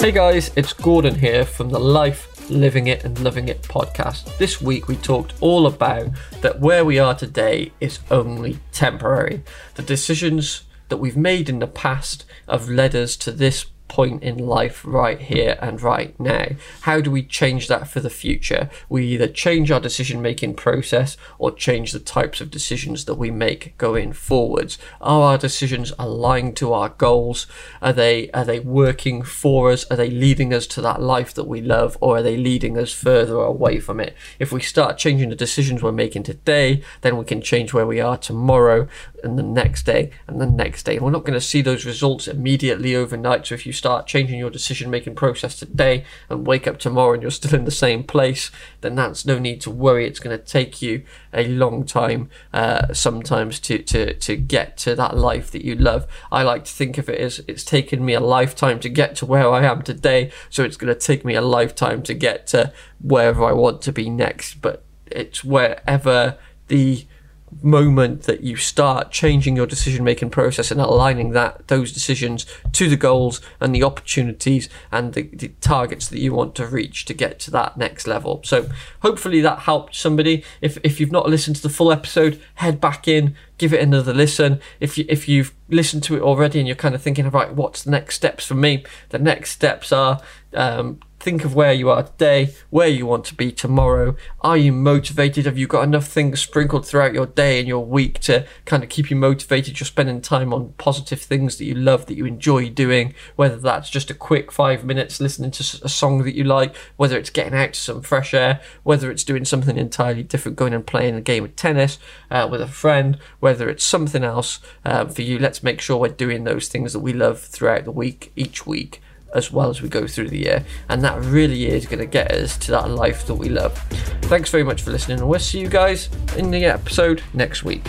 Hey guys, it's Gordon here from the Life, Living It and Loving It podcast. This week we talked all about that where we are today is only temporary. The decisions that we've made in the past have led us to this point in life right here and right now. How do we change that for the future? We either change our decision making process or change the types of decisions that we make going forwards. Are our decisions aligned to our goals? Are they are they working for us? Are they leading us to that life that we love or are they leading us further away from it? If we start changing the decisions we're making today, then we can change where we are tomorrow and the next day and the next day. We're not going to see those results immediately overnight. So if you start changing your decision making process today and wake up tomorrow and you're still in the same place, then that's no need to worry. It's going to take you a long time uh, sometimes to, to, to get to that life that you love. I like to think of it as it's taken me a lifetime to get to where I am today. So it's going to take me a lifetime to get to wherever I want to be next. But it's wherever the moment that you start changing your decision making process and aligning that those decisions to the goals and the opportunities and the, the, targets that you want to reach to get to that next level. So hopefully that helped somebody. If, if you've not listened to the full episode head back in give it another listen. If you if you've listened to it already and you're kind of thinking right what's the next steps for me? The next steps are um, think of where you are today, where you want to be tomorrow. Are you motivated? Have you got enough things sprinkled throughout your day and your week to kind of keep you motivated? You're spending time on positive things that you love, that you enjoy doing, whether that's just a quick five minutes listening to a song that you like, whether it's getting out to some fresh air, whether it's doing something entirely different, going and playing a game of tennis uh, with a friend, whether it's something else uh, for you. Let's make sure we're doing those things that we love throughout the week, each week as well as we go through the year. And that really is going to get us to that life that we love. Thanks very much for listening, and we'll see you guys in the episode next week.